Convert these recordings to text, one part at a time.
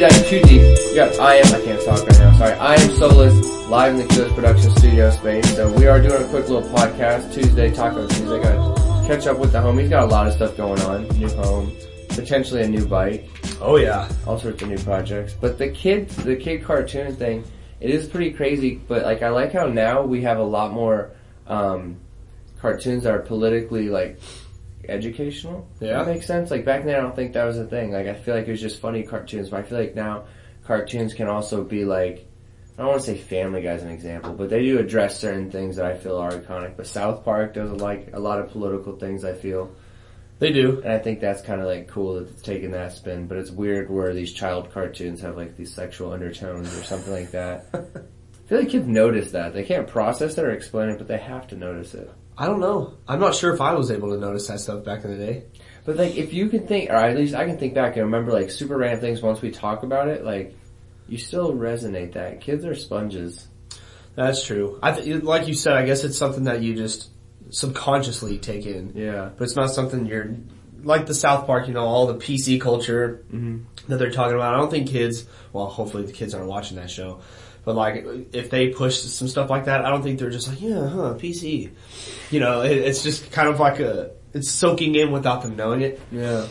dive too deep, yeah, I am, I can't talk right now, sorry. I am Solus, live in the Kilos Production Studio space. So we are doing a quick little podcast, Tuesday, Taco Tuesday. Gotta catch up with the home. He's got a lot of stuff going on. New home, potentially a new bike, Oh yeah. all sorts of new projects. But the kid, the kid cartoon thing, it is pretty crazy. But like, I like how now we have a lot more um, cartoons that are politically like educational. Yeah. that makes sense. Like back then, I don't think that was a thing. Like I feel like it was just funny cartoons, but I feel like now cartoons can also be like. I don't want to say Family Guy as an example, but they do address certain things that I feel are iconic. But South Park does like a lot of political things. I feel. They do. And I think that's kind of like cool that it's taking that spin, but it's weird where these child cartoons have like these sexual undertones or something like that. I feel like kids notice that. They can't process it or explain it, but they have to notice it. I don't know. I'm not sure if I was able to notice that stuff back in the day. But like, if you can think, or at least I can think back and remember like super random things once we talk about it, like, you still resonate that. Kids are sponges. That's true. I th- like you said, I guess it's something that you just subconsciously take in. Yeah. But it's not something you're, like the South Park, you know, all the PC culture mm-hmm. that they're talking about. I don't think kids, well hopefully the kids aren't watching that show, but like if they push some stuff like that, I don't think they're just like, yeah, huh, PC. You know, it, it's just kind of like a, it's soaking in without them knowing it. Yeah.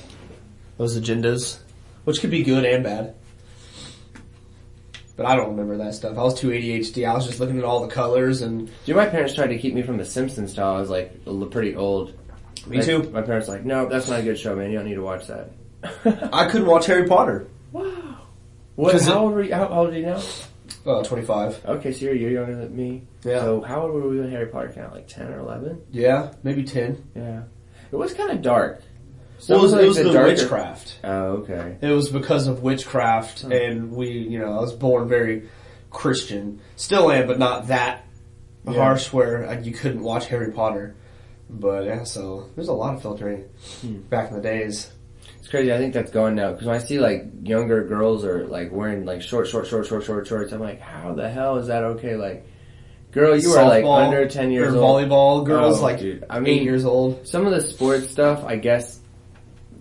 Those agendas, which could be good and bad. But I don't remember that stuff. I was too ADHD. I was just looking at all the colors and Do you know my parents tried to keep me from The Simpsons till I was like pretty old. Me Like, too. My parents were like, no, that's not a good show, man. You don't need to watch that. I couldn't watch Harry Potter. Wow. What, how, old you, how, how old are you now? Uh, 25. Okay, so you're, you're younger than me. Yeah. So how old were we when Harry Potter came out? Like 10 or 11? Yeah, maybe 10. Yeah. It was kind of dark. Well, it was, Some it was like, the, darker- witchcraft. Oh, okay. It was because of witchcraft and we, you know, I was born very Christian. Still am, but not that Yeah. harsh where uh, you couldn't watch Harry Potter. But yeah, so there's a lot of filtering Hmm. back in the days. It's crazy. I think that's going now because when I see like younger girls are like wearing like short, short, short, short, short shorts, I'm like, how the hell is that okay? Like, girl, you are like under 10 years old. volleyball oh, girls Oh, like dude. I eight years old. Some of the sports stuff, I guess,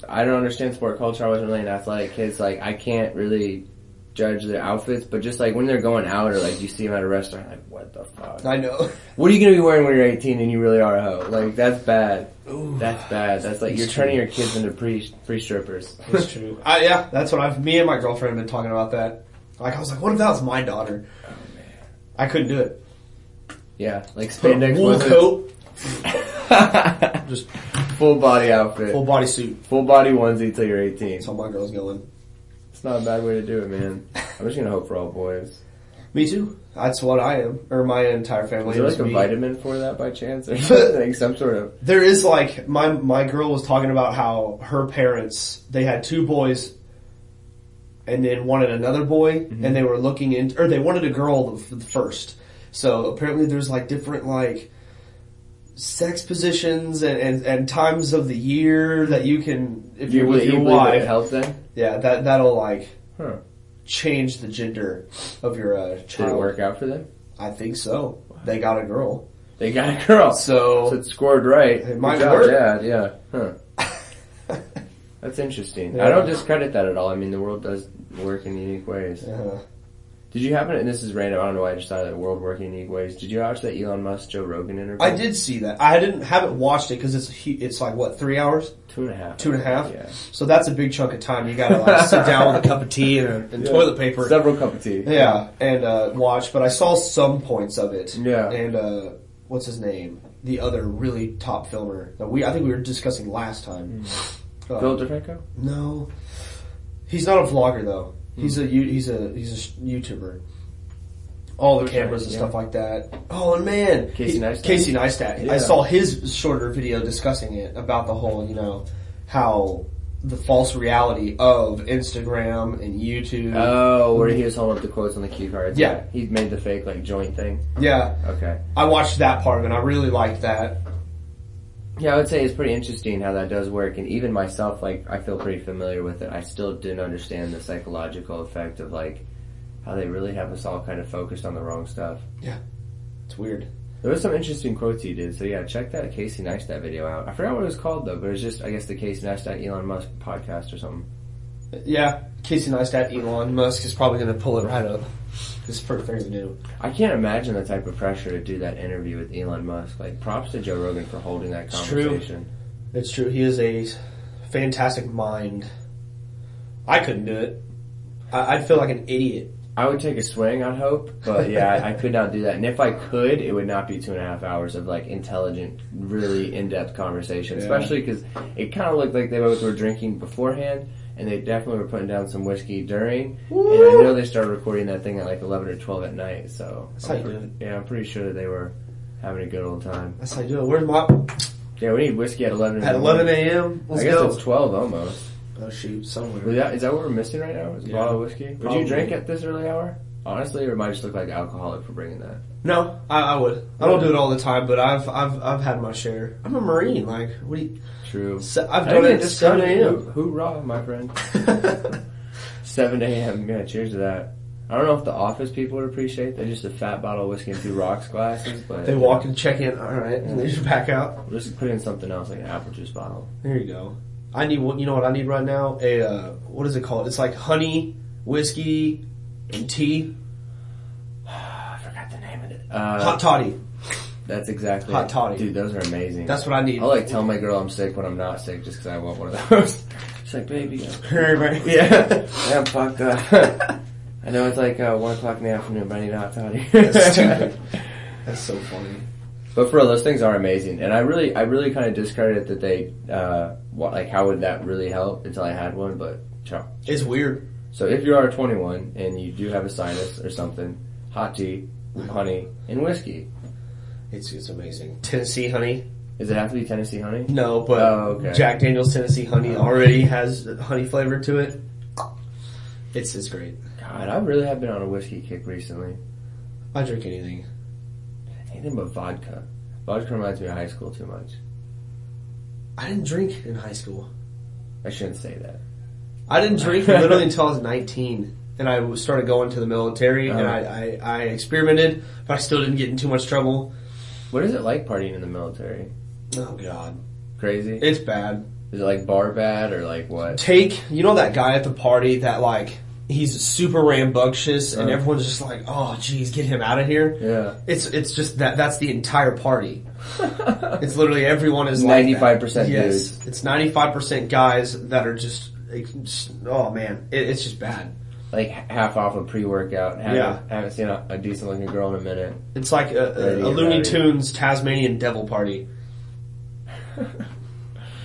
I don't understand sport culture. I wasn't really an athletic kid, so like I can't really judge their outfits. But just like when they're going out or like you see them at a restaurant, like what the fuck? I know. What are you gonna be wearing when you're 18 and you really are a hoe? Like that's bad. That's bad. That's like you're turning your kids into pre pre strippers. It's true. I, yeah, that's what I've. Me and my girlfriend have been talking about that. Like I was like, what if that was my daughter? Oh, man, I couldn't do it. Yeah, like spandex wool coat, just full body outfit, full body suit. full body onesie till you're 18. That's how my girl's going. It's not a bad way to do it, man. I'm just gonna hope for all boys. Me too. That's what I am, or my entire family. Is there like a me. vitamin for that by chance, or like some sort of? There is like my my girl was talking about how her parents they had two boys, and then wanted another boy, Mm-hmm. and they were looking in, or they wanted a girl the, the first. So apparently, there's like different like sex positions and, and, and times of the year that you can if you're with you your believe that it wife. helps then? Yeah, that that'll like Huh. change the gender of your uh, Did it child. work out for them? I think so. They got a girl, They got a girl, so so it scored right. It might job, work. Dad. Yeah. Huh. That's interesting. Yeah. I don't discredit that at all. I mean, the world does work in unique ways. uh, Did you happen? And this is random. I don't know why I just thought of that world working in unique ways. Did you watch that Elon Musk Joe Rogan interview? I did see that. I didn't haven't watched it because it's it's like what three hours, Two and a half. two and a half. Yeah. So that's a big chunk of time. You gotta like sit down with a cup of tea and, and Yeah. toilet paper. Several cup of tea. Yeah, and uh, watch. But I saw some points of it. Yeah. And uh, what's his name? The other really top filmer that we I think we were discussing last time. Uh, Phil DeFranco? No, he's not a vlogger though. He's a he's a he's a YouTuber. All the cameras and yeah. stuff like that. Oh and man, Casey he- Neistat? Casey Neistat. Yeah. I saw his shorter video discussing it about the whole you know how the false reality of Instagram and YouTube. Oh, where he was holding up the quotes on the cue cards. Yeah. He made the fake like joint thing. yeah, Okay. I watched that part of it. and I really liked that. Yeah, I would say it's pretty interesting how that does work, and even myself, like, I feel pretty familiar with it. I still didn't understand the psychological effect of like how they really have us all kind of focused on the wrong stuff. Yeah, it's weird. There was some interesting quotes he did, so yeah, check that Casey Neistat video out. I forgot what it was called though, but it's just I guess the Casey Neistat Elon Musk podcast or something. Yeah, Casey Neistat, Elon Musk is probably going to pull it right up. It's the first thing to do. I can't imagine the type of pressure to do that interview with Elon Musk. Like, props to Joe Rogan for holding that It's true. conversation. It's true. He is a fantastic mind. I couldn't do it. I, I'd feel like an idiot. I would take a swing, I'd hope, but yeah, I, I could not do that. And if I could, it would not be two and a half hours of like intelligent, really in-depth conversation. Yeah. Especially because it kind of looked like they both were drinking beforehand, and they definitely were putting down some whiskey during. And I know they started recording that thing at like eleven or twelve at night. So That's I'm you pre- do it. Yeah, I'm pretty sure that they were having a good old time. That's how you do it. Where's my Yeah, we need whiskey at eleven. at 11 a.m. Let's I guess go. it's twelve almost. Oh shoot, somewhere. Is that, is that what we're missing right now? Is a Yeah. bottle of whiskey? Would Probably. you drink at this early hour? Honestly, or might I just look like an alcoholic for bringing that? No, I, I would. I don't do it all the time, but I've I've I've had my share. I'm a marine. Like, what do you? True. Se- I've done it at 7 seven a.m. Hoorah, my friend. 7 a.m. Yeah, cheers to that. I don't know if the office people would appreciate that. Just a fat bottle of whiskey and two rocks glasses, but They walk and check in. All right, and they just back out. We'll just put in something else like an apple juice bottle. There you go. I need what you know what I need right now? A uh, what is it called? It's like honey, whiskey, and tea. I forgot the name of it. Uh, Hot toddy. That's exactly Hot toddy. Dude, those are amazing. That's what I need. I like tell my girl I'm sick when I'm not sick just because I want one of those. She's like, baby, I'm Yeah, yeah, I'm fucked up. I know it's like uh, one o'clock in the afternoon, but I need a hot toddy. That's stupid. That's so funny. But for real, those things are amazing, and I really, I really kind of discredited that they, uh, what, like, how would that really help until I had one. But ciao. It's weird. So if you are 21 and you do have a sinus or something, hot tea, honey, and whiskey. It's it's amazing. Tennessee honey. Does it have to be Tennessee honey? No, but Oh, okay. Jack Daniel's Tennessee honey already has honey flavor to it. It's it's great. God, I really have been on a whiskey kick recently. I drink anything. Anything but vodka. Vodka reminds me of high school too much. I didn't drink in high school. I shouldn't say that. I didn't drink literally until I was 19. And I started going to the military and Oh. I, I, I experimented, but I still didn't get in too much trouble. What is it like partying in the military? Oh god. Crazy? It's bad. Is it like bar bad or like what? Take, you know that guy at the party that like, he's super rambunctious and Uh. everyone's just like, oh geez, get him out of here. Yeah. It's, it's just that, that's the entire party. It's literally everyone is 95% that. Yes, it's ninety five percent guys that are just, just oh man, it, it's just bad. Like half off a pre-workout. Haven't, Yeah. haven't seen a, a decent looking girl in a minute. It's like a, a, a Looney. Tunes Tasmanian Devil Party.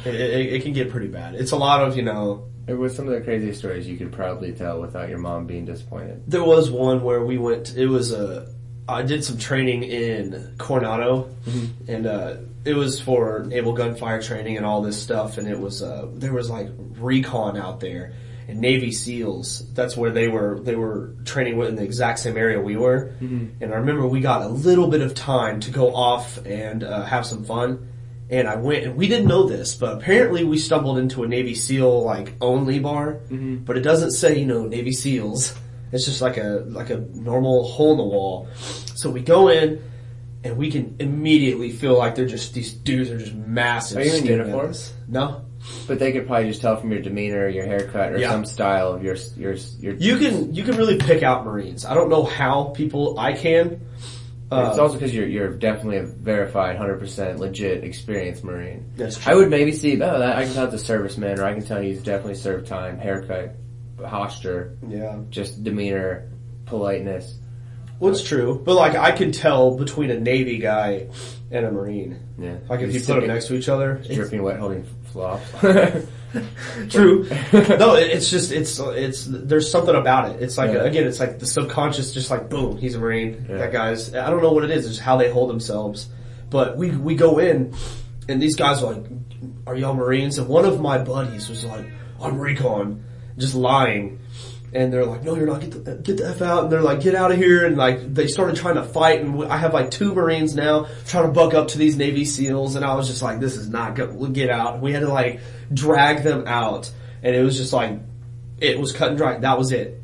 it, it, it can get pretty bad. It's a lot of you know. It was some of the craziest stories you could probably tell without your mom being disappointed. There was one where we went. It was a. I did some training in Coronado, and uh, it was for naval gunfire training and all this stuff. And it was uh, there was like recon out there and Navy SEALs. That's where they were. They were training in the exact same area we were. And I remember we got a little bit of time to go off and uh, have some fun. And I went, and we didn't know this, but apparently we stumbled into a Navy SEAL like only bar. But it doesn't say you know Navy SEALs. It's just like a like a normal hole in the wall. So we go in, and we can immediately feel like they're just these dudes are just massive. Are you in staring at uniform? us. No, But they could probably just tell from your demeanor, your haircut, or Yeah. some style of your your your. you can you can really pick out Marines. I don't know how people I can. it's Uh, also because you're you're definitely a verified, hundred percent legit, experienced Marine. that's true. I would maybe see, oh, that I can tell it's a serviceman, or I can tell he's definitely served time, haircut, posture, yeah. just demeanor, politeness. What's true, but like I can tell between a Navy guy and a Marine. Yeah, Like if you He's put them next to each other, dripping wet, holding flops. true. no, it's just it's it's there's something about it. It's like Yeah. again, it's like the subconscious, just like boom, he's a Marine. Yeah. That guy's I don't know what it is. It's how they hold themselves. But we we go in, and these guys are like, "Are y'all Marines?" And one of my buddies was like, "I'm recon," just lying. And they're like, no, you're not. Get the, get the f out. And they're like, get out of here. And like, they started trying to fight. And I have like two Marines now trying to buck up to these Navy SEALs. And I was just like, this is not good. We'll get out. We had to like drag them out. And it was just like, it was cut and dry. That was it.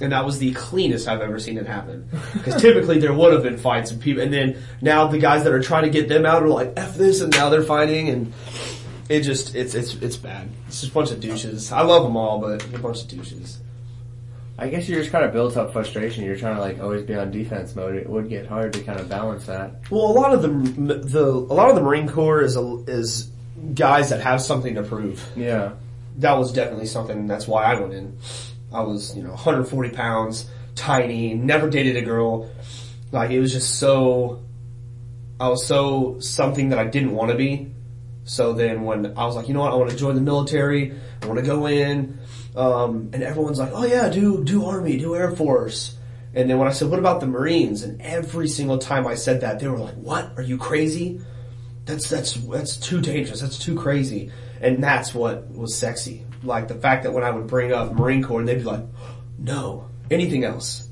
And that was the cleanest I've ever seen it happen. Because typically there would have been fights and people, and then now the guys that are trying to get them out are like, F this, and now they're fighting, and it just it's it's it's bad. It's just a bunch of douches. I love them all, but a bunch of douches. I guess you're just kind of built up frustration. You're trying to like always be on defense mode. It would get hard to kind of balance that. Well, a lot of the the a lot of the Marine Corps is a, is guys that have something to prove. Yeah. That was definitely something. That's why I went in. I was you know 140 pounds, tiny, never dated a girl. Like it was just so. I was so something that I didn't want to be. So then when I was like, you know what, I want to join the military. I want to go in. Um, and everyone's like, oh yeah, do, do army, do air force. And then when I said, what about the Marines? And every single time I said that, they were like, what? Are you crazy? That's, that's, that's too dangerous. That's too crazy. And that's what was sexy. Like the fact that when I would bring up Marine Corps, they'd be like, no, anything else.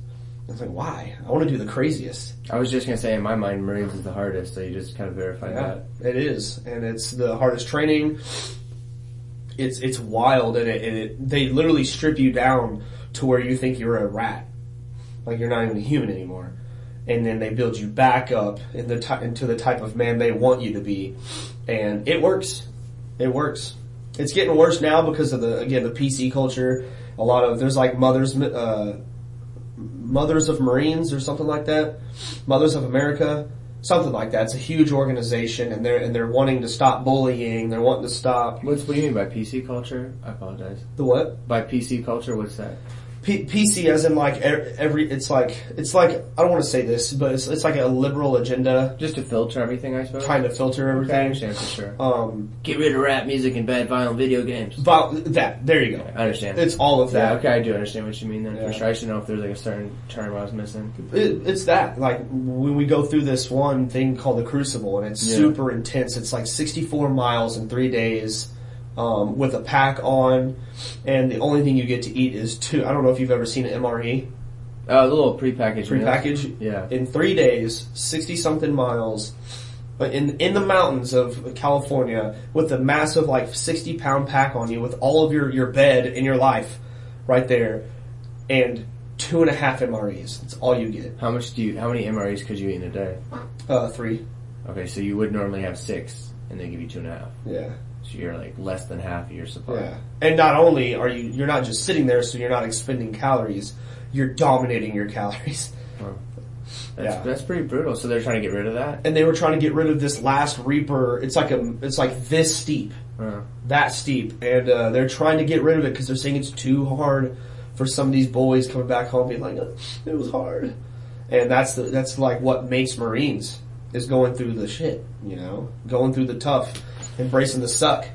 I was like, why? I want to do the craziest. I was just gonna say, in my mind, Marines is the hardest. So you just kind of verify that. It is, and it's the hardest training. It's it's wild, and it, and it they literally strip you down to where you think you're a rat, like you're not even a human anymore, and then they build you back up in the ty- into the type of man they want you to be, and it works. It works. It's getting worse now because of the again the PC culture. A lot of there's like mothers. Uh, Mothers of Marines or something like that. Mothers of America, something like that. It's a huge organization, and they're and they're wanting to stop bullying. They're wanting to stop What's what do you mean by PC culture? I apologize. the what By PC culture, what's that? P- PC as in like every. It's like it's like I don't want to say this, but it's it's like a liberal agenda Just to filter everything, I suppose. Kind of filter Okay, I everything. understand for sure. Um, Get rid of rap music and bad violent video games. but that there you go. I understand. It's all of yeah, that. okay, I do understand what you mean then. Yeah. For sure, I should know if there's like a certain term I was missing. It, it's that like when we go through this one thing called the Crucible, and it's Yeah. super intense. It's like 64 miles in three days. Um, with a pack on, and the only thing you get to eat is two. I don't know if you've ever seen an MRE Uh, the little prepackaged prepackaged. Yeah. In three days, sixty something miles, but in in the mountains of California, with a massive like sixty pound pack on you, with all of your your bed and your life, right there, and two and a half MREs. That's all you get. How much do you? How many MREs could you eat in a day? Uh, three. Okay, so you would normally have six, and they give you two and a half. Yeah. So you're like less than half of your supply. Yeah. And not only are you, you're not just sitting there, so you're not expending calories. You're dominating your calories. That's, Yeah. that's pretty brutal. So they're trying to get rid of that. And they were trying to get rid of this last Reaper. It's like a, it's like this steep. That steep, and uh, they're trying to get rid of it because they're saying it's too hard for some of these boys coming back home being like, "Uh, it was hard, and that's the, that's like what makes Marines is going through the shit, you know, going through the tough, embracing the suck.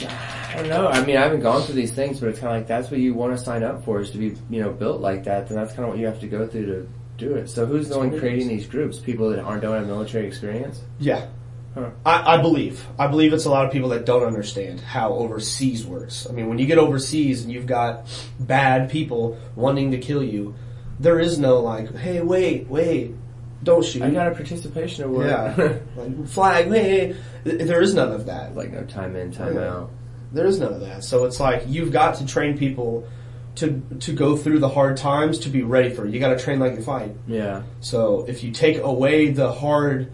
I don't know. I mean, I haven't gone through these things, but it's kind of like that's what you want to sign up for is to be, you know, built like that. Then that's kind of what you have to go through to do it. So who's the one creating these groups? People that aren't don't have military experience. Yeah. Huh. I, I believe. I believe it's a lot of people that don't understand how overseas works. I mean, when you get overseas and you've got bad people wanting to kill you, there is no like, hey, wait, wait, don't shoot. I got a participation award. Yeah. like, flag, me. there is none of that. like no time in, time Yeah. out. There is none of that. So it's like you've got to train people to to go through the hard times to be ready for it. You got to train like you fight. Yeah. So if you take away the hard,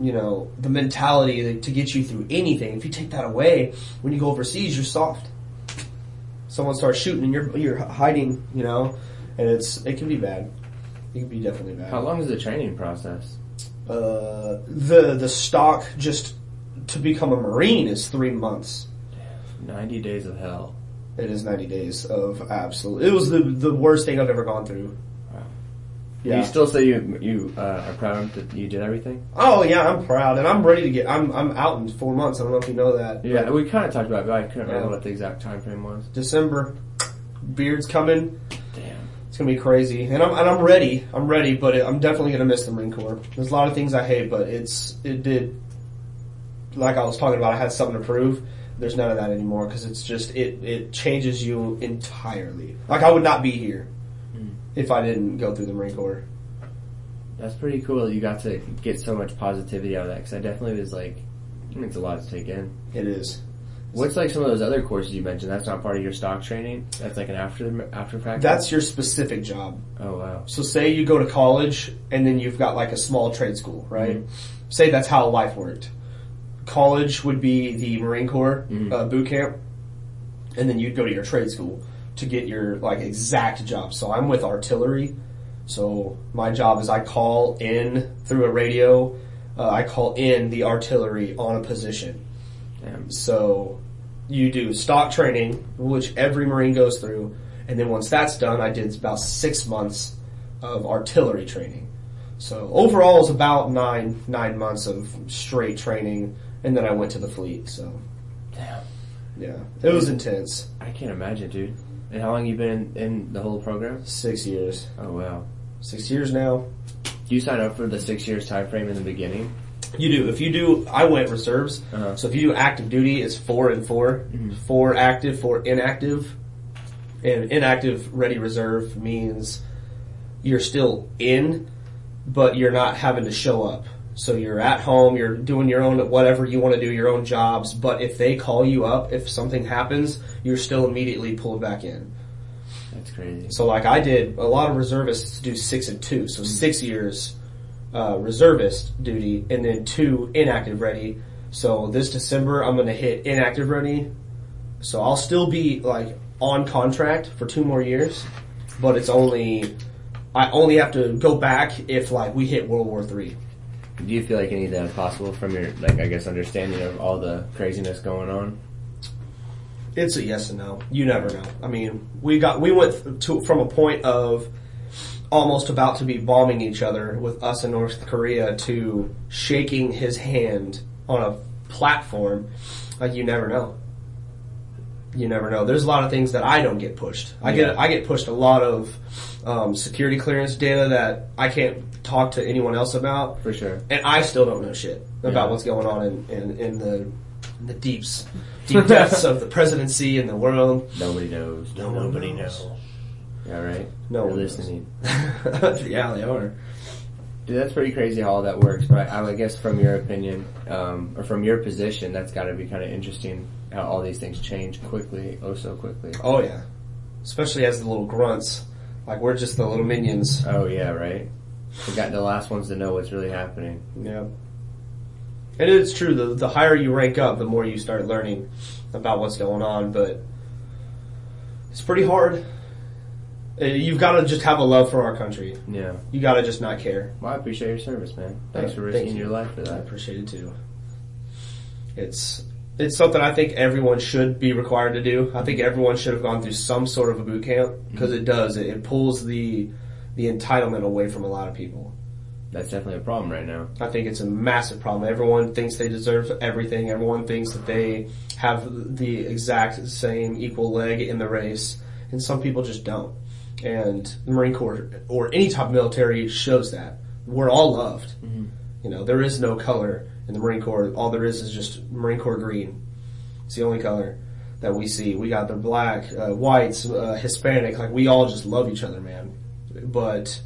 you know, the mentality to get you through anything, if you take that away, when you go overseas, you're soft. Someone starts shooting and you're you're hiding, you know, and it's it can be bad. Be definitely. How long is the training process? Uh, the the stock just to become a marine is three months. Ninety days of hell. It is 90 days of absolute. It was the the worst thing I've ever gone through. Wow. Yeah. You still say you you uh, are proud that you did everything? oh yeah, I'm proud and I'm ready to get. I'm I'm out in four months. I don't know if you know that. Yeah, we kind of talked about it, but I couldn't remember what the exact time frame was. December, beard's coming. It's gonna be crazy, and I'm and I'm ready. I'm ready, but it, I'm definitely gonna miss the Marine Corps. There's a lot of things I hate, but it's it did. Like I was talking about, I had something to prove. There's none of that anymore because it's just it it changes you entirely. Like I would not be here Hmm. if I didn't go through the Marine Corps. That's pretty cool. that You got to get so much positivity out of that because I definitely was like, it's a lot to take in. It is. What's like some of those other courses you mentioned? That's not part of your stock training. That's like an after after practice. That's your specific job. oh wow. So say you go to college and then you've got like a small trade school, right? Say that's how life worked. college would be the Marine Corps uh, boot camp, and then you'd go to your trade school to get your like exact job. So I'm with artillery. So my job is I call in through a radio. Uh, I call in the artillery on a position. Damn. So you do stock training, which every Marine goes through, and then once that's done, I did about six months of artillery training. So overall, it's about nine nine months of straight training, and then I went to the fleet. So Damn. yeah, it was intense. I can't imagine, dude. And how long you been in, in the whole program? Six years, Oh wow. six years now. You signed up for the six years time frame in the beginning? You do. If you do, I went reserves. Uh-huh. So if you do active duty, it's four and 4 Four active, four inactive. And inactive ready reserve means you're still in, but you're not having to show up. So you're at home, you're doing your own, whatever you want to do, your own jobs, but if they call you up, if something happens, you're still immediately pulled back in. That's crazy. So like I did, a lot of reservists do six and two, so six years uh, reservist duty, and then two inactive ready. So this December I'm gonna hit inactive ready. So I'll still be like on contract for two more years, but it's only I only have to go back if like we hit World War Three. Do you feel like any of that possible from your, like, I guess, understanding of all the craziness going on? It's a yes and no. You never know. I mean, we got we went to from a point of almost about to be bombing each other with us in North Korea to shaking his hand on a platform. Like you never know. You never know. There's a lot of things that I don't get pushed. I Yeah. get I get pushed a lot of um, security clearance data that I can't talk to anyone else about, For sure. and I still don't know shit about Yeah. what's going on in, in, in the in the deeps, deep depths of the presidency and the world. Nobody knows. No Nobody knows. knows. Yeah, right? No They're listening. yeah, they are. Dude, that's pretty crazy how all that works. But I, I guess from your opinion, um, or from your position, that's got to be kind of interesting how all these things change quickly, oh so quickly. Oh yeah, especially as the little grunts. Like we're just the little minions. Oh yeah, right. We got the last ones to know what's really happening. Yeah. And it's true. The the higher you rank up, the more you start learning about what's going on. But it's pretty hard. Uh, You've got to just have a love for our country. Yeah. You got to just not care. Well, I appreciate your service, man. Thanks for Thank risking you. your life for that. I appreciate it too. It's it's something I think everyone should be required to do. I think everyone should have gone through some sort of a boot camp because it does. It, it pulls the the entitlement away from a lot of people. That's definitely a problem right now. I think it's a massive problem. Everyone thinks they deserve everything. Everyone thinks that they have the exact same equal leg in the race, and some people just don't. And the Marine Corps or any type of military shows that we're all loved. You know, there is no color in the Marine Corps. All there is is just Marine Corps green. It's the only color that we see. We got the black, uh, whites, uh, Hispanic. Like we all just love each other, man. But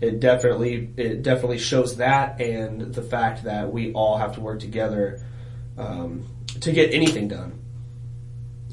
it definitely it definitely shows that and the fact that we all have to work together um, to get anything done.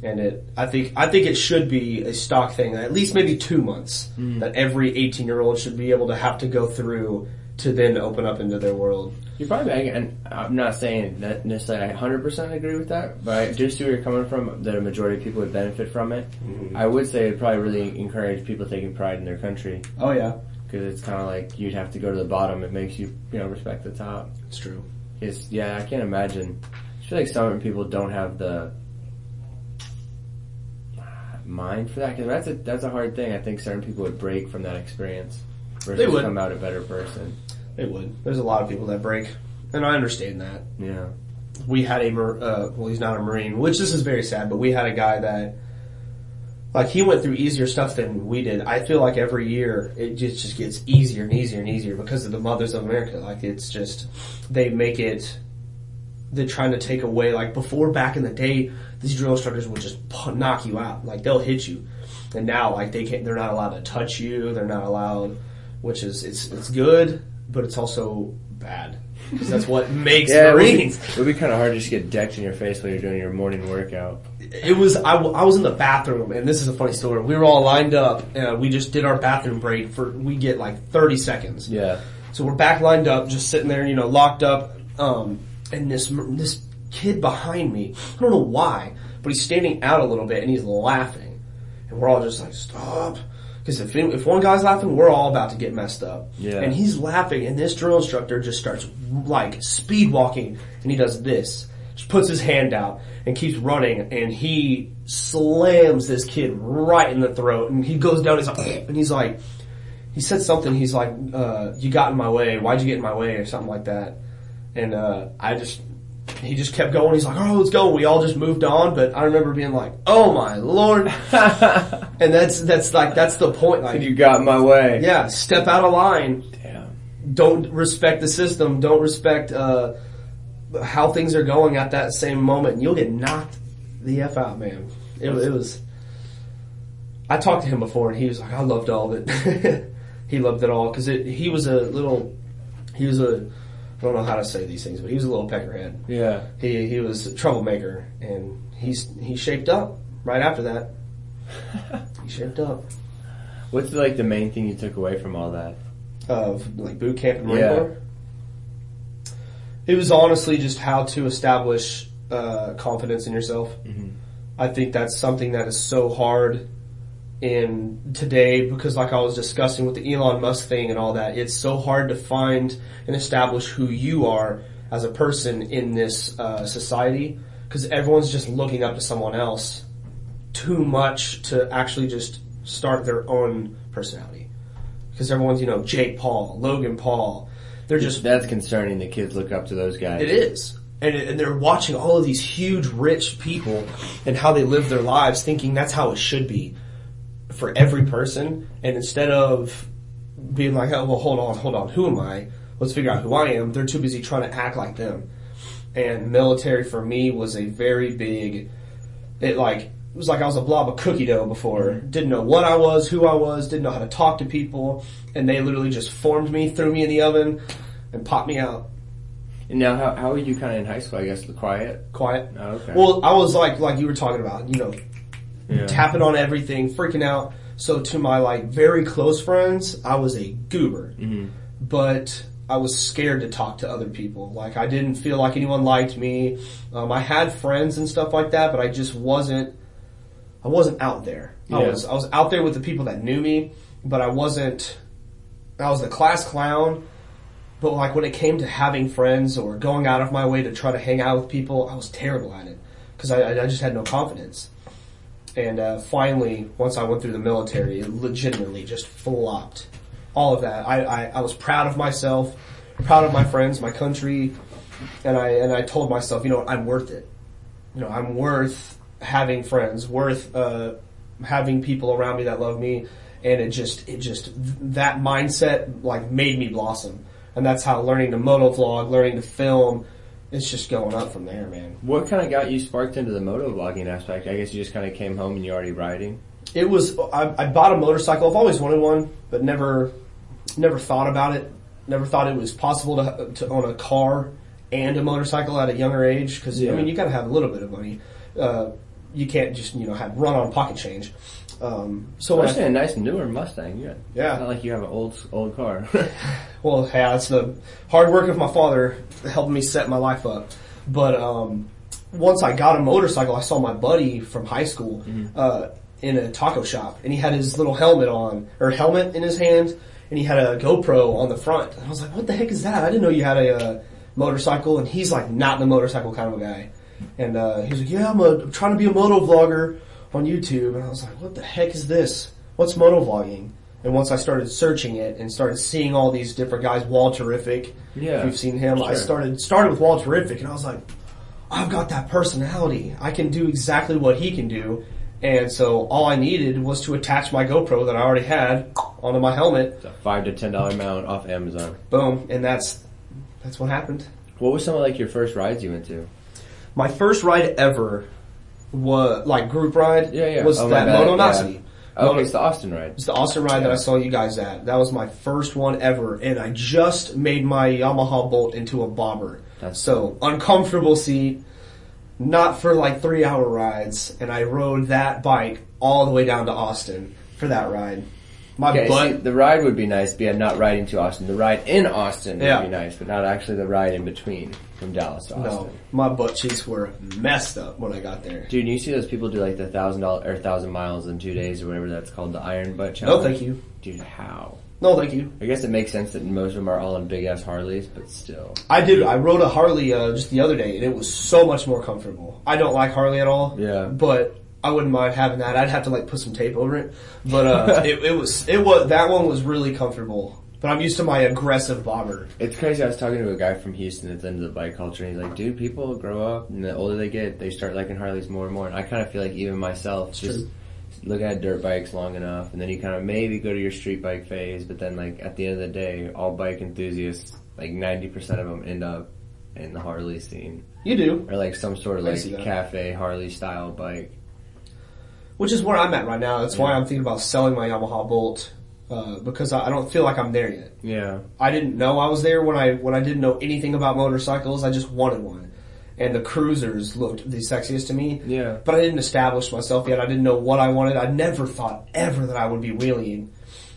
And it, I think, I think it should be a stock thing, at least maybe two months, hmm. that every 18 year old should be able to have to go through to then open up into their world. You're probably, and I'm not saying that necessarily I 100% agree with that, but I do see where you're coming from, that a majority of people would benefit from it. Mm-hmm. I would say it'd probably really encourage people taking pride in their country, Oh yeah, because it's kind of like you'd have to go to the bottom. It makes you, you know, respect the top. it's true. Because, yeah, I can't imagine. I feel like some people don't have the mind for that, because that's a, that's a hard thing. I think certain people would break from that experience versus They would. come out a better person. They would. There's a lot of people that break, and I understand that. Yeah. we had a uh, well he's not a marine which this is very sad but we had a guy that like he went through easier stuff than we did i feel like every year it just just gets easier and easier and easier because of the mothers of america like it's just they make it they're trying to take away like before back in the day these drill instructors would just knock you out. Like they'll hit you. And now like they can't they're not allowed to touch you. They're not allowed which is it's it's good but it's also bad. Because that's what makes Yeah, it would, be, marines. it would be kind of hard to just get decked in your face while you're doing your morning workout. it was I, w- I was in the bathroom and this is a funny story. We were all lined up and we just did our bathroom break for we get like 30 seconds. Yeah. so we're back lined up just sitting there you know locked up. Um, and this this kid behind me, I don't know why, but he's standing out a little bit and he's laughing, and we're all just like, stop. Because if, if one guy's laughing, we're all about to get messed up. Yeah. And he's laughing, and this drill instructor just starts like speed walking, and he does this, just puts his hand out and keeps running, and he slams this kid right in the throat, and he goes down, he's like, and he's like, he said something, he's like, uh, you got in my way, why'd you get in my way, or something like that. And, uh, I just, he just kept going, he's like, oh, let's go, we all just moved on, but I remember being like, oh my lord. and that's, that's like, that's the point, like, you got in my way. yeah, step out of line, Damn. don't respect the system, don't respect, uh, how things are going at that same moment, and you'll get knocked the F out, man. It, it was, I talked to him before and he was like, I loved all of it. he loved it all because it, he was a little, he was a, I don't know how to say these things, but he was a little peckerhead. Yeah. He, he was a troublemaker and he's, he shaped up right after that. he shaped up. What's like the main thing you took away from all that? Of like boot camp and Marine Yeah. Corps. It was honestly just how to establish uh, confidence in yourself. I think that's something that is so hard in today because like I was discussing with the Elon Musk thing and all that, it's so hard to find and establish who you are as a person in this uh, society because everyone's just looking up to someone else too much to actually just start their own personality. Because everyone's, you know, Jake Paul, Logan Paul, they're just That's concerning. The kids look up to those guys. it is. And, and they're watching all of these huge rich people and how they live their lives thinking that's how it should be for every person. And instead of being like, oh, well, hold on, hold on, who am I? Let's figure out who I am. They're too busy trying to act like them. And military for me was a very big, it like, it was like I was a blob of cookie dough before. Didn't know what I was, who I was, didn't know how to talk to people. And they literally just formed me, threw me in the oven, and popped me out. And now, how how were you kind of in high school? I guess the quiet. quiet. Oh, okay. Well, I was like, like you were talking about, you know, Yeah. tapping on everything, freaking out. So to my like very close friends, I was a goober, Mm-hmm. but I was scared to talk to other people. Like I didn't feel like anyone liked me. Um, I had friends and stuff like that, but I just wasn't. I wasn't out there. I was I was out there with the people that knew me, but I wasn't. I was the class clown. But like when it came to having friends or going out of my way to try to hang out with people, I was terrible at it because I, I just had no confidence. And uh, finally, once I went through the military, it legitimately just flopped. All of that. I, I, I was proud of myself, proud of my friends, my country, and I and I told myself, you know, I'm worth it. You know, I'm worth having friends, worth uh, having people around me that love me, and it just it just that mindset like made me blossom, and that's how learning to moto vlog, learning to film, it's just going up from there, man. What kind of got you sparked into the moto vlogging aspect? I guess you just kind of came home and you're already riding. It was I, I bought a motorcycle. I've always wanted one, but never never thought about it. Never thought it was possible to to own a car and a motorcycle at a younger age. Because Yeah. I mean, you got to have a little bit of money. Uh, you can't just you know have run on pocket change. Um, so when I- Especially a nice newer Mustang. Yeah. Yeah. It's not like you have an old old car. Well, yeah, that's the hard work of my father helping me set my life up. But um, once I got a motorcycle, I saw my buddy from high school uh, in a taco shop, and he had his little helmet on or helmet in his hand, and he had a GoPro on the front. And I was like, "What the heck is that? I didn't know you had a uh, motorcycle." And he's like, not the motorcycle kind of a guy. And uh, he was like, "Yeah, I'm, a, I'm trying to be a moto vlogger on YouTube." And I was like, "What the heck is this? What's moto vlogging?" And once I started searching it and started seeing all these different guys, Walterific, Yeah, if you've seen him, I started started with Walterific, and I was like, I've got that personality. I can do exactly what he can do. And so all I needed was to attach my GoPro that I already had onto my helmet. It's a five to ten dollar mount off Amazon. Boom, and that's that's what happened. What were some of like your first rides you went to? My first ride ever was like group ride. Yeah, yeah. Was Oh, that bad, Mononosity. yeah. Oh, it's the Austin ride. It's the Austin ride that I saw you guys at. That was my first one ever, and I just made my Yamaha Bolt into a bobber. That's so uncomfortable seat, not for like three hour rides, and I rode that bike all the way down to Austin for that ride. My Okay, butt. see, the ride would be nice, but yeah, not riding to Austin. The ride in Austin Yeah. would be nice, but not actually the ride in between from Dallas to Austin. no, my butt cheeks were messed up when I got there. Dude, you see those people do like the thousand dollar or thousand miles in two days or whatever that's called, the Iron Butt Challenge. No, thank you. Dude, how? No, thank you. I guess it makes sense that most of them are all in big ass Harleys, but still. I did. I rode a Harley uh, just the other day, and it was so much more comfortable. I don't like Harley at all. Yeah. but I wouldn't mind having that. I'd have to like put some tape over it, but uh, it, it was it was that one was really comfortable. But I'm used to my aggressive bobber. It's crazy. I was talking to a guy from Houston that's into the bike culture, and he's like, "Dude, people grow up, and the older they get, they start liking Harleys more and more." And I kind of feel like even myself, just true. look at dirt bikes long enough, and then you kind of maybe go to your street bike phase, but then like at the end of the day, all bike enthusiasts, like ninety percent of them, end up in the Harley scene You do, or like some sort of like cafe Harley style bike. Which is where I'm at right now. That's why I'm thinking about selling my Yamaha Bolt uh, because I, I don't feel like I'm there yet. Yeah, I didn't know I was there when I when I didn't know anything about motorcycles. I just wanted one, and the cruisers looked the sexiest to me. yeah. But I didn't establish myself yet. I didn't know what I wanted. I never thought ever that I would be wheeling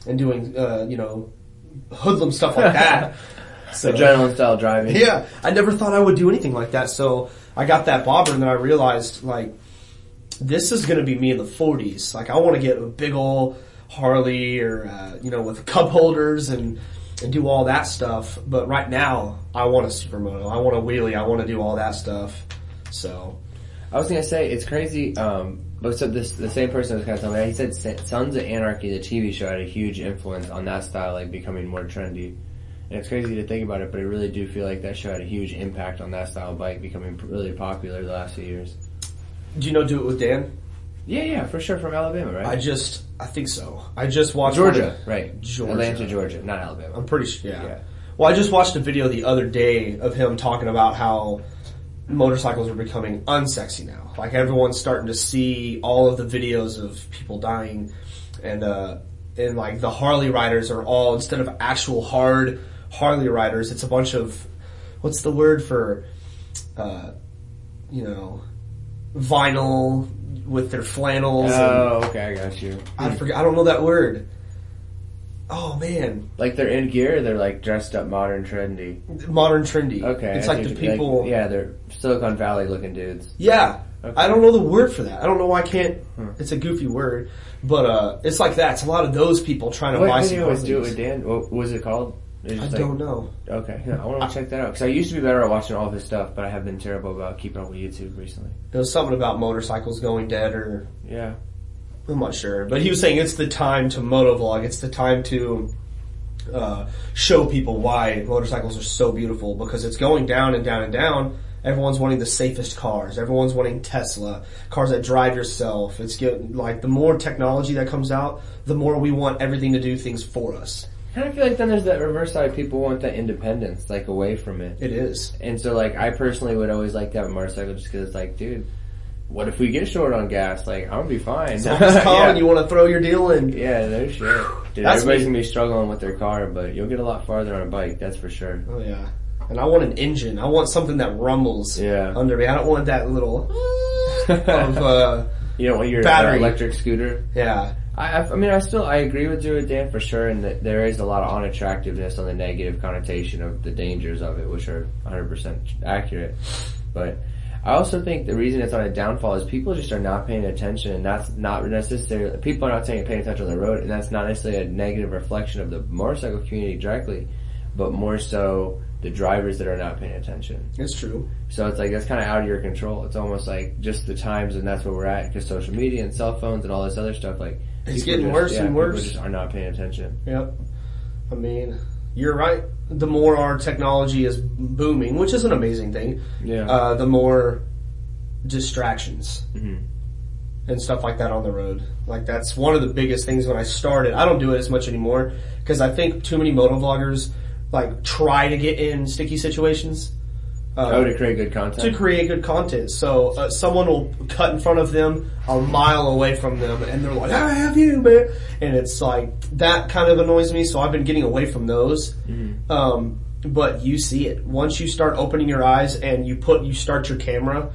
and doing, uh, you know, hoodlum stuff like that. so, Adrenaline style driving. yeah, I never thought I would do anything like that. So I got that bobber and then I realized like, this is gonna be me in the 40s. Like I want to get a big old Harley or, uh, you know, with cup holders and, and do all that stuff. But right now I want a supermoto. I want a wheelie. I want to do all that stuff. So I was gonna say it's crazy. Um, but so this the same person was kind of telling me. He said Sons of Anarchy, the TV show, had a huge influence on that style, like becoming more trendy. And it's crazy to think about it, but I really do feel like that show had a huge impact on that style of bike becoming really popular the last few years. Do you know Do It With Dan? Yeah, yeah, for sure from Alabama, right? I just, I think so. I just watched Georgia, right? Georgia. Atlanta, Georgia, not Alabama. I'm pretty sure. Yeah. Yeah. Well, I just watched a video the other day of him talking about how motorcycles are becoming unsexy now. Like everyone's starting to see all of the videos of people dying, and uh, and like the Harley riders are all instead of actual hard Harley riders, it's a bunch of what's the word for, uh, you know, vinyl with their flannels. and, Oh, okay, I got you. I forget. I don't know that word. Oh man, Like they're in gear, they're like dressed up, modern, trendy. modern trendy. Okay, it's I like the what people. yeah, they're Silicon Valley looking dudes. Yeah. Okay. I don't know the word for that. I don't know why I can't. Hmm. It's a goofy word, but uh, it's like that. It's a lot of those people trying to buy What some video was Do It with Dan? What was it called? I like- don't know. Okay, yeah, I want to check that out because I used to be better at watching all of his stuff, but I have been terrible about keeping up with YouTube recently. It was something about motorcycles going dead, or Yeah, I'm not sure. But he was saying it's the time to motovlog. It's the time to uh, show people why motorcycles are so beautiful because it's going down and down and down. Everyone's wanting the safest cars. Everyone's wanting Tesla cars that drive yourself. It's getting like the more technology that comes out, the more we want everything to do things for us. Kind of feel like then there's that reverse side. People want that independence, like away from it, It is. and so like I personally would always like to have a motorcycle just because it's like, dude, what if we get short on gas? Like I'm gonna be fine. Someone's calling, yeah. you want to throw your deal in. yeah, no shit. Dude, That's everybody's me. gonna be struggling with their car, but you'll get a lot farther on a bike, that's for sure. Oh yeah. And I want an engine. I want something that rumbles Yeah. under me. I don't want that little of uh You know, when you're Battery. electric scooter. yeah. I, I mean, I still I agree with you, Dan, for sure, and that there is a lot of unattractiveness on the negative connotation of the dangers of it, which are 100% accurate. But I also think the reason it's on a downfall is people just are not paying attention, and that's not necessarily people are not paying attention on the road, and that's not necessarily a negative reflection of the motorcycle community directly, but more so the drivers that are not paying attention. It's true. So it's like that's kind of out of your control. It's almost like just the times, and that's where we're at because social media and cell phones and all this other stuff. Like It's getting just- worse yeah, and people worse. just are not paying attention. Yep. I mean, you're right. The more our technology is booming, which is an amazing thing, Yeah. uh, the more distractions Mhm. and stuff like that on the road. Like that's one of the biggest things when I started. I don't do it as much anymore because I think too many motovloggers like try to get in sticky situations. Uh, oh, to create good content. to create good content. So uh, someone will cut in front of them a mile away from them, and they're like, "I have you, man," and it's like that kind of annoys me. So I've been getting away from those. Um, but you see it once you start opening your eyes and you put you start your camera.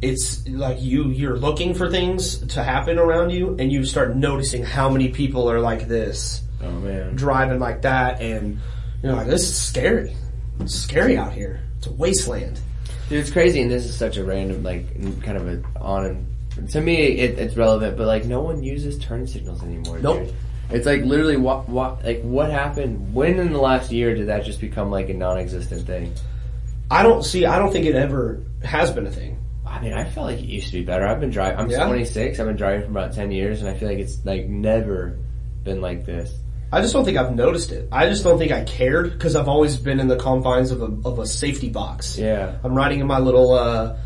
it's like you you're looking for things to happen around you, and you start noticing how many people are like this, Oh man. driving like that, and you're like, this is scary. It's scary out here. It's a wasteland. Dude, it's crazy, and this is such a random, like, kind of a on and to me, it, it's relevant, but like, no one uses turn signals anymore. Nope. Dude. It's like literally what, what, like, what happened? When in the last year did that just become like a non-existent thing? I don't see. I don't think it ever has been a thing. I mean, I felt like it used to be better. I've been driving. I'm Yeah? 26. I've been driving for about 10 years, and I feel like it's like never been like this. I just don't think I've noticed it. I just don't think I cared because I've always been in the confines of a of a safety box. Yeah. I'm riding in my little uh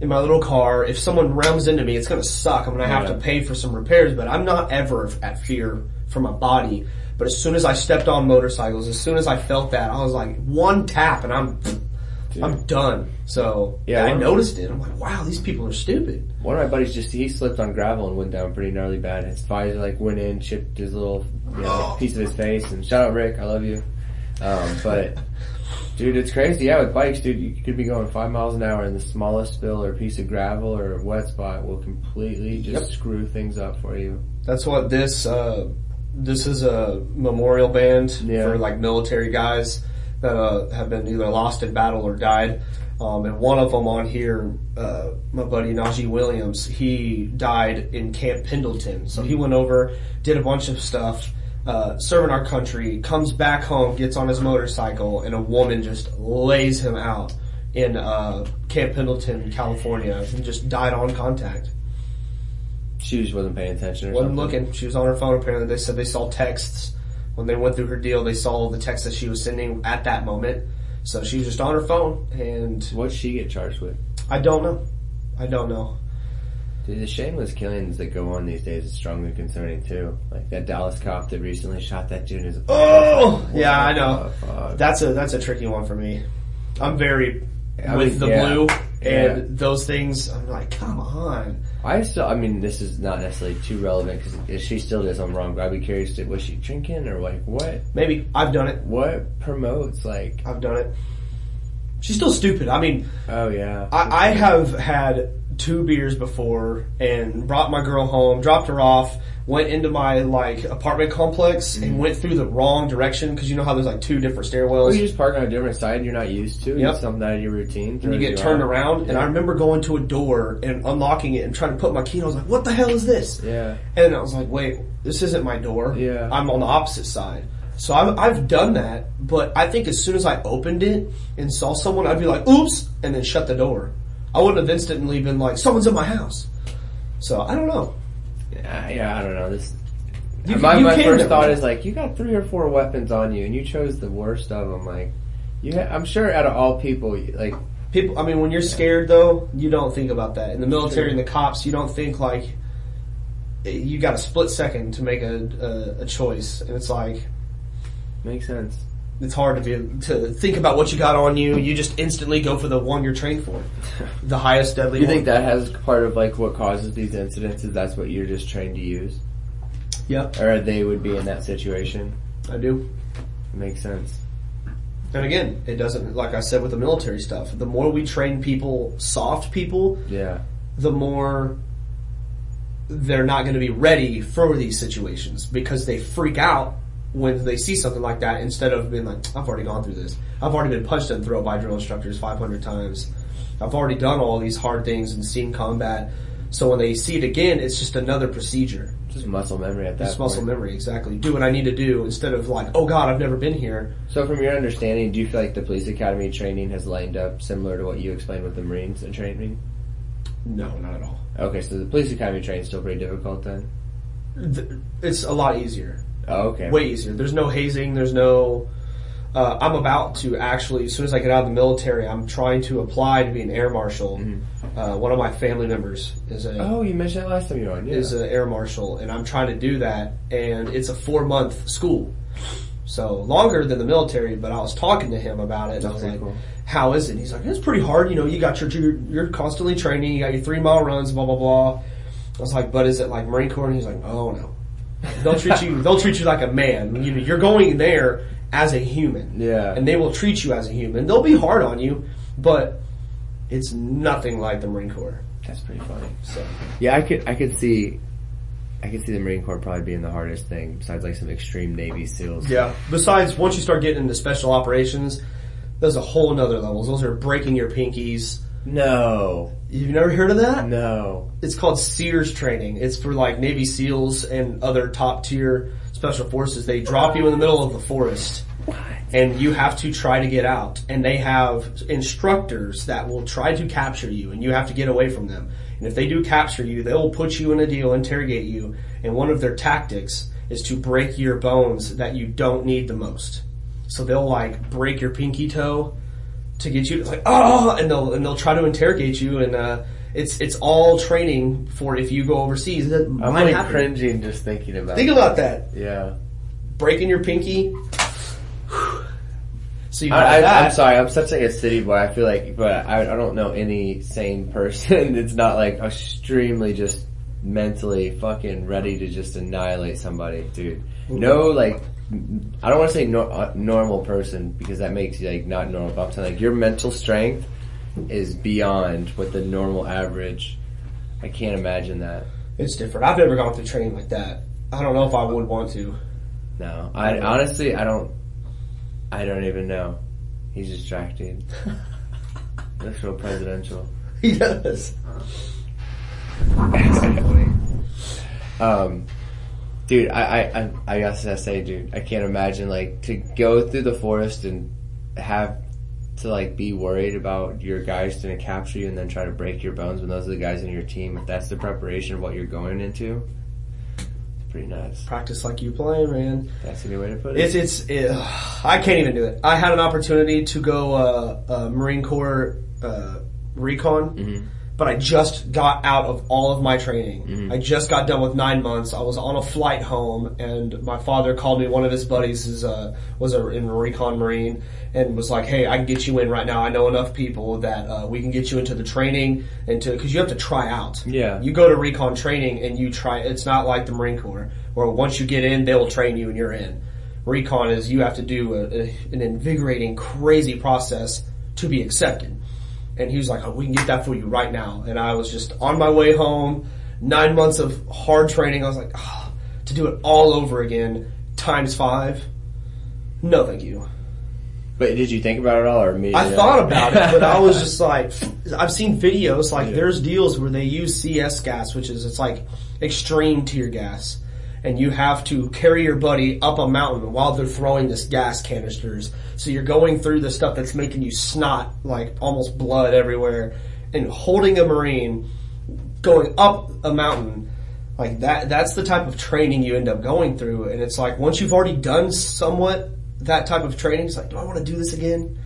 in my little car. If someone rams into me, it's gonna suck. I'm gonna have Yeah. to pay for some repairs, but I'm not ever at fear for my body. But as soon as I stepped on motorcycles, as soon as I felt that, I was like one tap and I'm I'm done. So Yeah, I noticed it. I'm like, wow, these people are stupid. One of my buddies just he slipped on gravel and went down pretty gnarly bad. His visor like went in, chipped his little you know, piece of his face. And shout out Rick, I love you. Um, but dude, it's crazy. Yeah, with bikes, dude, you could be going five miles an hour, and the smallest spill or piece of gravel or wet spot will completely just Yep. screw things up for you. That's what this uh, this is a memorial band Yeah. for like military guys that uh, have been either lost in battle or died. Um, and one of them on here, uh, my buddy Najee Williams, he died in Camp Pendleton. So he went over, did a bunch of stuff, uh, serving our country, comes back home, gets on his motorcycle, and a woman just lays him out in uh, Camp Pendleton, California, and just died on contact. She just wasn't paying attention or Wasn't something. looking. She was on her phone apparently. They said they saw texts. When they went through her deal, they saw the texts that she was sending at that moment. So she was just on her phone and What'd she get charged with? I don't know. I don't know. Dude, the shameless killings that go on these days is strongly concerning too. Like that Dallas cop that recently shot that dude is. Oh! Yeah, I know. That's a, that's a tricky one for me. I'm very I with mean, the yeah. blue and Yeah. those things. I'm like, come on. I still, I mean, this is not necessarily too relevant because she still did something wrong. But I'd be curious, to, was she drinking or like what? Maybe. I've done it. What promotes like? I've done it. She's still stupid. I mean, Oh yeah, I, I have had two beers before and brought my girl home, dropped her off, went into my like apartment complex and mm-hmm. went through the wrong direction because you know how there's like two different Well, stairwells. you just park on a different side you're not used to. Yep. It's something out of your routine. and you get turned off. around, and I remember going to a door and unlocking it and trying to put my key. in. I was like, "What the hell is this?" Yeah, And I was like, "Wait, this isn't my door. Yeah. I'm on the opposite side." So I've, I've done that, but I think as soon as I opened it and saw someone, I'd be like, "Oops," and then shut the door. I wouldn't have instantly been like, "Someone's in my house." So I don't know. yeah, yeah. I don't know this. You- my you my first never thought is like, you got three or four weapons on you, and you chose the worst of them. Like, you, ha- I'm sure out of all people, like, People, I mean, when you're scared though, you don't think about that. In the military and the cops, you don't think like eh, you got a split second to make a, a, a choice, and it's like makes sense. It's hard to be to think about what you got on you. You just instantly go for the one you're trained for, the highest deadly. You one. think that has part of like what causes these incidents? Is that's what you're just trained to use, Yep, or they would be in that situation? I do. Makes sense. And again, it doesn't like I said with the military stuff. The more we train people, soft people, Yeah. the more they're not going to be ready for these situations because they freak out when they see something like that instead of being like, I've already gone through this. I've already been punched and thrown by drill instructors 500 times. I've already done all these hard things and seen combat. So when they see it again, it's just another procedure. Just muscle memory at that It's muscle point. memory, exactly. Do what I need to do instead of like, oh god, I've never been here. So from your understanding, do you feel like the police academy training has lined up similar to what you explained with the Marines and training? No, not at all. Okay, so the police academy training is still pretty difficult then? Th- It's a lot easier. Oh, okay. way easier. There's no hazing. There's no. Uh, I'm about to actually, as soon as I get out of the military, I'm trying to apply to be an air marshal. Uh, one of my family members is a Mm-hmm. Oh, you mentioned that last time you were on, yeah. is an air marshal, and I'm trying to do that. And it's a four month school, so longer than the military. But I was talking to him about it, and I was like, cool. "How is it?" He's like, "It's pretty hard. You know, you got your you're, you're constantly training. You got your three mile runs, blah blah blah." I was like, "But is it like Marine Corps?" And he's like, "Oh no." They'll treat you. They'll treat you like a man. You know, you're going there as a human, Yeah. and they will treat you as a human. They'll be hard on you, but it's nothing like the Marine Corps. That's pretty funny. So Yeah, I could I could see I could see the Marine Corps probably being the hardest thing besides like some extreme Navy SEALs. yeah. Besides, once you start getting into special operations, there's a whole nother levels. Those are breaking your pinkies. No. You've never heard of that? No. It's called SERE training. It's for like Navy SEALs and other top tier special forces. They drop you in the middle of the forest and you have to try to get out. And they have instructors that will try to capture you and you have to get away from them. And if they do capture you, they will put you in a deal, interrogate you, and one of their tactics is to break your bones that you don't need the most. So they'll like break your pinky toe to get you like oh and they'll and they'll try to interrogate you and uh it's it's all training for if you go overseas. That I'm might like happen. cringing just thinking about Think it. about that. Yeah. Breaking your pinky. So you I, I'm sorry, I'm such like a city boy. I feel like, but I, I don't know any sane person that's not like extremely just mentally fucking ready to just annihilate somebody, dude. No, like, I don't want to say nor- uh, normal person because that makes you like not normal. But I'm saying like your mental strength is beyond what the normal average. I can't imagine that. It's different. I've never gone through training like that. I don't know if I would want to. No, I honestly, I don't. I don't even know. He's distracted. That's real presidential. He does. Um, dude, I, I, I, I gotta say, dude, I can't imagine like to go through the forest and have to like be worried about your guys gonna capture you and then try to break your bones when those are the guys in your team. If that's the preparation of what you're going into, it's pretty nuts. Practice like you play, man. That's a good way to put it. It's it's. It, I can't even do it. I had an opportunity to go uh, uh, Marine Corps uh, recon, but I just got out of all of my training. I just got done with nine months. I was on a flight home, and my father called me. One of his buddies is uh, was a, in recon Marine, and was like, "Hey, I can get you in right now. I know enough people that uh, we can get you into the training and to because you have to try out. Yeah. you go to recon training and you try. It's not like the Marine Corps where once you get in, they will train you and you're in. Recon is you have to do a, a, an invigorating, crazy process to be accepted. And he was like, oh, we can get that for you right now. And I was just on my way home, nine months of hard training. I was like, oh, to do it all over again, times five. No, thank you. but did you think about it all or immediately? I thought about it, but I was just like, I've seen videos, like there's deals where they use CS gas, which is, it's like extreme tear gas. And you have to carry your buddy up a mountain while they're throwing this gas canisters. So you're going through the stuff that's making you snot, like almost blood everywhere, and holding a Marine, going up a mountain, like that, that's the type of training you end up going through. And it's like, once you've already done somewhat that type of training, it's like, do I want to do this again?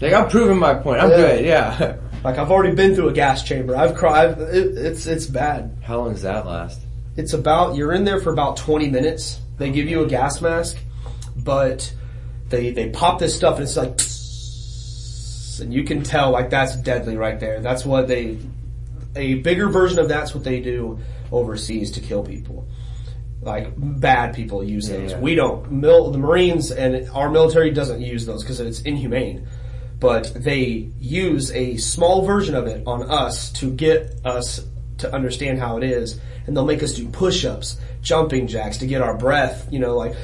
Like I'm proving my point. I'm Yeah. good. Yeah. Like I've already been through a gas chamber. I've cried. It, it's it's bad. How long does that last? It's about you're in there for about 20 minutes. They give you a gas mask, but they they pop this stuff and it's like, and you can tell like that's deadly right there. That's what they a bigger version of that's what they do overseas to kill people. Like bad people use Yeah, those. yeah. We don't. Mil- the Marines and our military doesn't use those because it's inhumane. But they use a small version of it on us to get us to understand how it is, and they'll make us do push-ups, jumping jacks to get our breath. You know, like,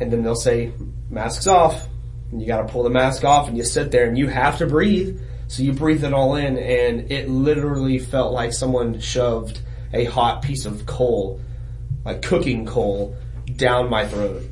and then they'll say masks off, and you got to pull the mask off, and you sit there and you have to breathe. So you breathe it all in, and it literally felt like someone shoved a hot piece of coal, like cooking coal, down my throat.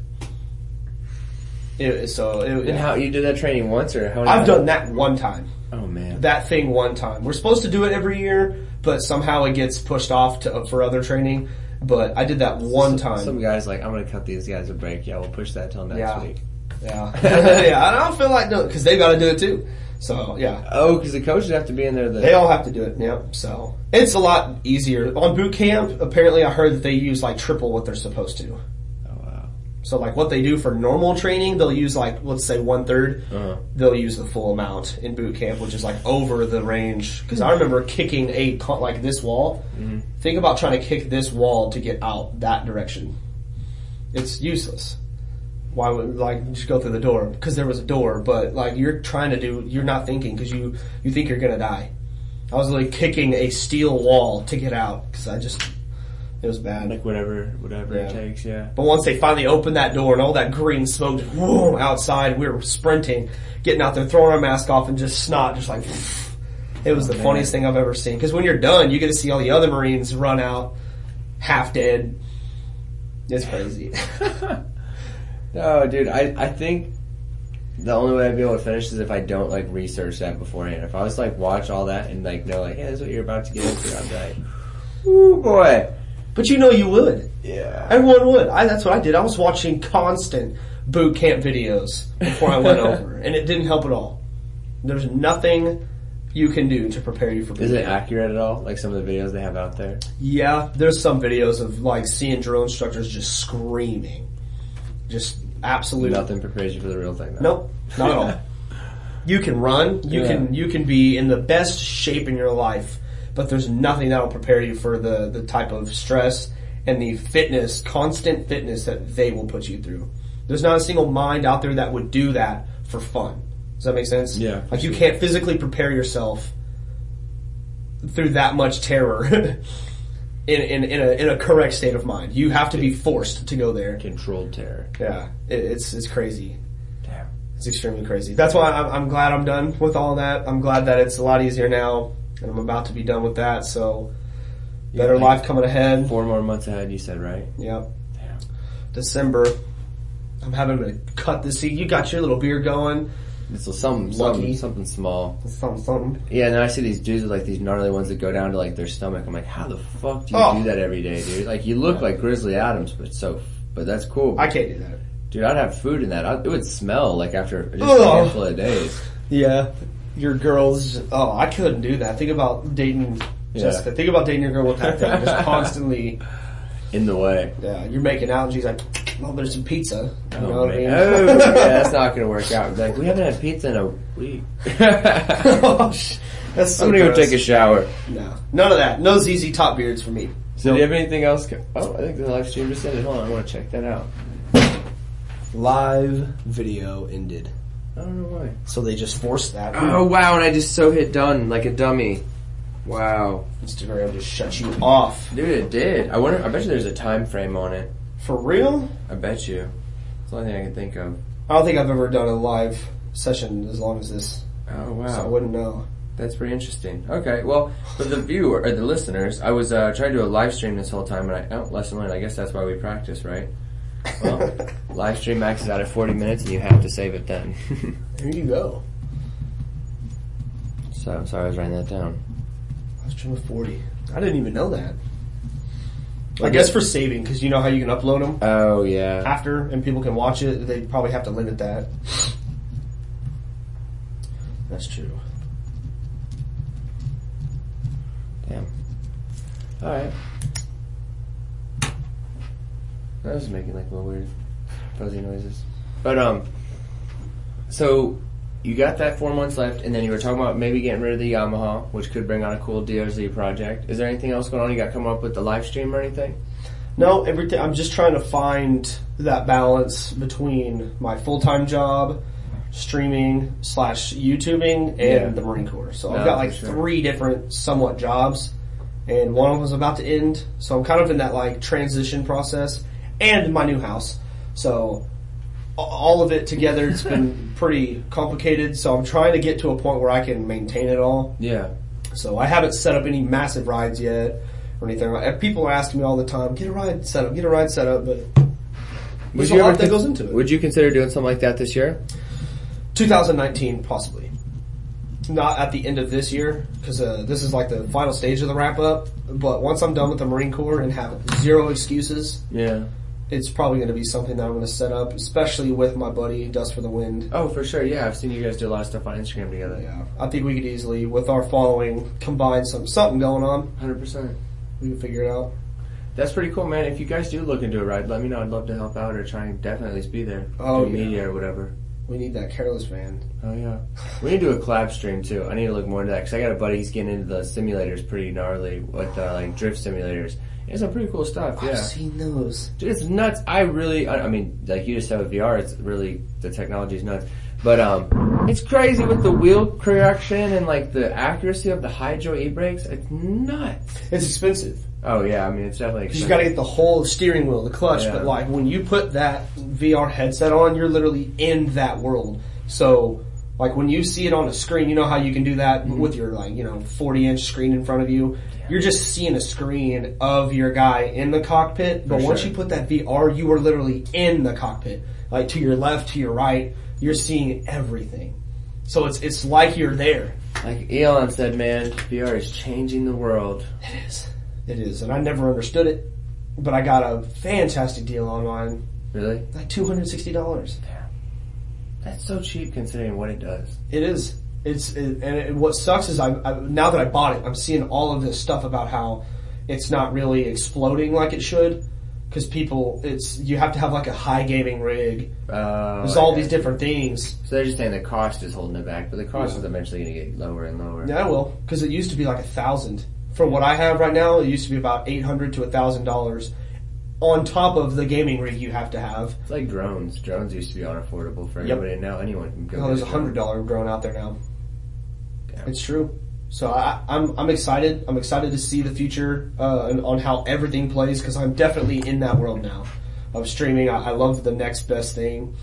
It, so it, And how you did that training once or how? Many? I've done that one time. Oh man. That thing one time. We're supposed to do it every year, but somehow it gets pushed off to, for other training. But I did that one time. Some guys like I'm gonna cut these guys a break. Yeah, we'll push that till next Yeah. week. Yeah, yeah. I don't feel like doing it because they got to do it too. So yeah, Oh, because the coaches have to be in there. The, they all have to do it. Yep. So it's a lot easier on boot camp. Apparently, I heard that they use like triple what they're supposed to. So like what they do for normal training, they'll use like let's say one third. Uh-huh. They'll use the full amount in boot camp, which is like over the range. Because I remember kicking a like this wall. Think about trying to kick this wall to get out that direction. It's useless. Why would like just go through the door? Because there was a door, but like you're trying to do, you're not thinking because you you think you're gonna die. I was like kicking a steel wall to get out because I just it was bad. Like whatever, whatever it takes. Yeah. But once they finally opened that door and all that green smoke just whoom, outside, we were sprinting, getting out there, throwing our mask off, and just snot, just like. It was the oh, man. funniest thing I've ever seen. Because when you're done, you get to see all the other Marines run out, half dead. It's crazy. No, dude, I, I think the only way I'd be able to finish is if I don't like research that beforehand. If I was like watch all that and like know like, hey, this is what you're about to get into, I'd be like, ooh boy. But you know you would. Yeah. Everyone would. I, that's what I did. I was watching constant boot camp videos before I went over, and it didn't help at all. There's nothing you can do to prepare you for boot Is it camp. accurate at all? Like some of the videos they have out there? Yeah, there's some videos of like seeing drill instructors just screaming. Just absolute Nothing prepares you for the real thing. Though. Nope, not at all. You can run, you Yeah. can you can be in the best shape in your life, but there's nothing that'll prepare you for the the type of stress and the fitness, constant fitness that they will put you through. There's not a single mind out there that would do that for fun. Does that make sense? Yeah, Like you can't physically prepare yourself through that much terror in, in, in, a, in a correct state of mind. You have to be forced to go there. Controlled terror. Yeah, it, it's, it's crazy. Damn. It's extremely crazy. That's why I'm, I'm glad I'm done with all that. I'm glad that it's a lot easier now, and I'm about to be done with that. So, better like life coming ahead. Four more months ahead, you said, right? Yep. Damn. December. I'm having to cut this. See, you got your little beard going. It's something, something, something small. Something, something. Yeah, and then I see these dudes with like these gnarly ones that go down to like their stomach. I'm like, how the fuck do you Oh. do that every day, dude? Like you look like Grizzly Adams, but so, but that's cool. I can't do that. Dude, I'd have food in that. I, it would smell like after just a handful of days. Yeah. Your girls. Oh, I couldn't do that. Think about dating Yeah. Jessica. Think about dating your girl with that thing. Just constantly. In the way. Yeah, you're making out, and she's like, "Oh, there's some pizza." You oh, know Oh, what I mean? Oh, yeah, that's not gonna work out. Like, we haven't had pizza in a week. Oh, sh- that's so gonna go take a shower. No, none of that. No ZZ Top beards for me. So do you have anything else? co- Oh, I think the live stream just ended. Hold on, I want to check that out. Live video ended, I don't know why. so they just forced that. Oh wow, and I just so hit done like a dummy. Wow. Instagram just shut you off Dude, it did. I wonder, I bet you there's a time frame on it. for real. I bet you. It's the only thing I can think of. I don't think I've ever done a live session as long as this, Oh wow. so I wouldn't know. That's pretty interesting. Okay, well, for the viewer or the listeners, I was uh, trying to do a live stream this whole time, and I oh, lesson learned. I guess that's why we practice, right? Well, live stream maxes out at 40 minutes, and you have to save it then. Here you go. so, sorry, I was writing that down. Live stream of forty. I didn't even know that. I guess for saving, because you know how you can upload them Oh yeah, after and people can watch it. They probably have to limit that. That's true. damn. All right. That was making like little weird fuzzy noises, but um, so you got that four months left, and then you were talking about maybe getting rid of the Yamaha, which could bring on a cool DRZ project. Is there anything else going on? You got coming up with the live stream or anything? No, everything. I'm just trying to find that balance between my full time job, streaming slash YouTubing, and Yeah. the Marine Corps. So No, I've got like sure. three different somewhat jobs, and one of them is about to end. So I'm kind of in that like transition process, and my new house. So all of it together, it's been pretty complicated. So I'm trying to get to a point where I can maintain it all. Yeah. So I haven't set up any massive rides yet or anything. People are asking me all the time, get a ride set up, get a ride set up, but there's a lot that goes into it. Would you consider doing something like that this year? 2019 possibly. Not at the end of this year, because uh, this is like the final stage of the wrap up. But once I'm done with the Marine Corps and have zero excuses, Yeah. It's probably going to be something that I'm going to set up, especially with my buddy Dust for the Wind. Oh, for sure. Yeah, I've seen you guys do a lot of stuff on Instagram together. Yeah, I think we could easily, with our following, combine some something going on. Hundred percent. We can figure it out. That's pretty cool, man. If you guys do look into a ride, let me know. I'd love to help out or try and definitely at least be there. Oh, do yeah. media or whatever. We need that careless van. Oh yeah. We need to do a collab stream too. I need to look more into that because I got a buddy. He's getting into the simulators pretty gnarly with uh, like drift simulators. It's some pretty cool stuff. Yeah. I've seen those. Dude, it's nuts. I really, I, I mean, like you just said with VR, it's really, the technology is nuts. But um, it's crazy with the wheel correction and like the accuracy of the hydro e-brakes. It's nuts. It's expensive. Oh yeah, I mean it's definitely. You gotta get the whole steering wheel, the clutch, Yeah. but like when you put that VR headset on, you're literally in that world. So, like when you see it on a screen, you know how you can do that Mm-hmm. with your like, you know, 40 inch screen in front of you. You're just seeing a screen of your guy in the cockpit, but For once sure. you put that VR, you are literally in the cockpit. Like to your left, to your right, you're seeing everything. So it's, it's like you're there. Like Elon said, man, VR is changing the world. It is. It is. And I never understood it, but I got a fantastic deal on mine. Really? Like $260. That's so cheap considering what it does. It is. It's it, and it, what sucks is I, I now that I bought it, I'm seeing all of this stuff about how it's not really exploding like it should because people it's you have to have like a high gaming rig. Uh, There's all these different things. So they're just saying the cost is holding it back, but the cost is eventually going to get lower and lower. Yeah, I will because it used to be like a thousand. For what I have right now, it used to be about eight hundred to a thousand dollars. On top of the gaming rig you have to have. It's like drones. Drones used to be unaffordable for Yep. everybody, and now anyone can go. Oh, there's a hundred dollar drone out there now. Yeah. It's true. So I, I'm I'm excited. I'm excited to see the future uh, and on how everything plays because I'm definitely in that world now of streaming. I, I love the next best thing,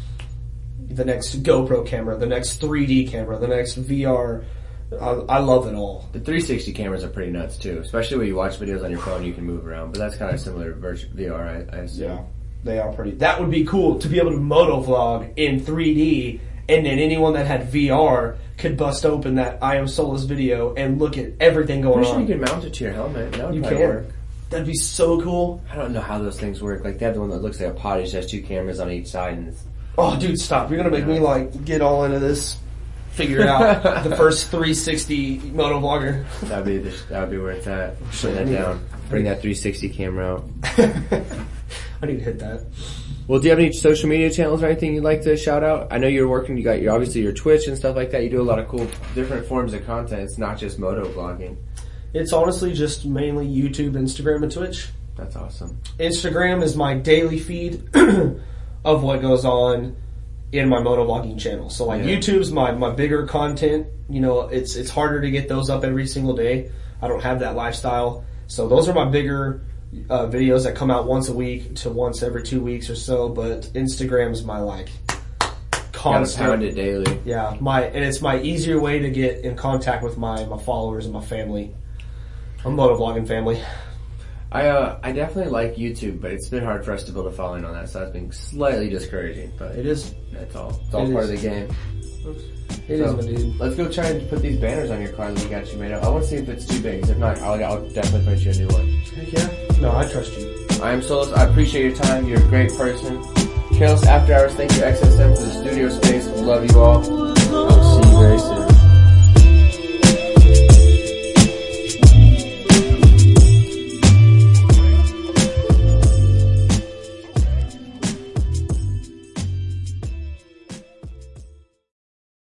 the next GoPro camera, the next 3D camera, the next VR. I, I love it all. The 360 cameras are pretty nuts too, especially when you watch videos on your phone. You can move around, but that's kind of similar to VR. I, I assume. Yeah, they are pretty. That would be cool to be able to moto vlog in 3D, and then anyone that had VR could bust open that I am Solus video and look at everything going I'm sure on. you can mount it to your helmet. That would You can. work. That'd be so cool. I don't know how those things work. Like they have the one that looks like a potty, just has two cameras on each side, and it's, Oh, dude, stop! You're gonna make me like get all into this. Figure it out. the first 360 moto vlogger. that'd be the, that would be where it's at. Shit, Bring that down. Bring that 360 camera out. I need to hit that. Well, do you have any social media channels or anything you'd like to shout out? I know you're working. You got your obviously your Twitch and stuff like that. You do a lot of cool different forms of content. It's not just moto vlogging. It's honestly just mainly YouTube, Instagram, and Twitch. That's awesome. Instagram is my daily feed of what goes on in my motovlogging channel. So like Yeah. YouTube's my, my bigger content. You know, it's it's harder to get those up every single day. I don't have that lifestyle. So those are my bigger uh, videos that come out once a week to once every two weeks or so. But Instagram's my like constant. pound it daily. Yeah, my and it's my easier way to get in contact with my my followers and my family. I'm motovlogging family. I uh, I definitely like YouTube, but it's been hard for us to build a following on that, so that's been slightly discouraging. But It is. that's all. It's all It part is. of the game. It is, So, my dude. Let's go try and put these banners on your car that we got you made up. I want to see if it's too big. If not, I'll, I'll definitely print you a new one. Heck yeah. No, I trust you. I am Solus. I appreciate your time. You're a great person. Careless After Hours. Thank you XSM for the studio space. We love you all.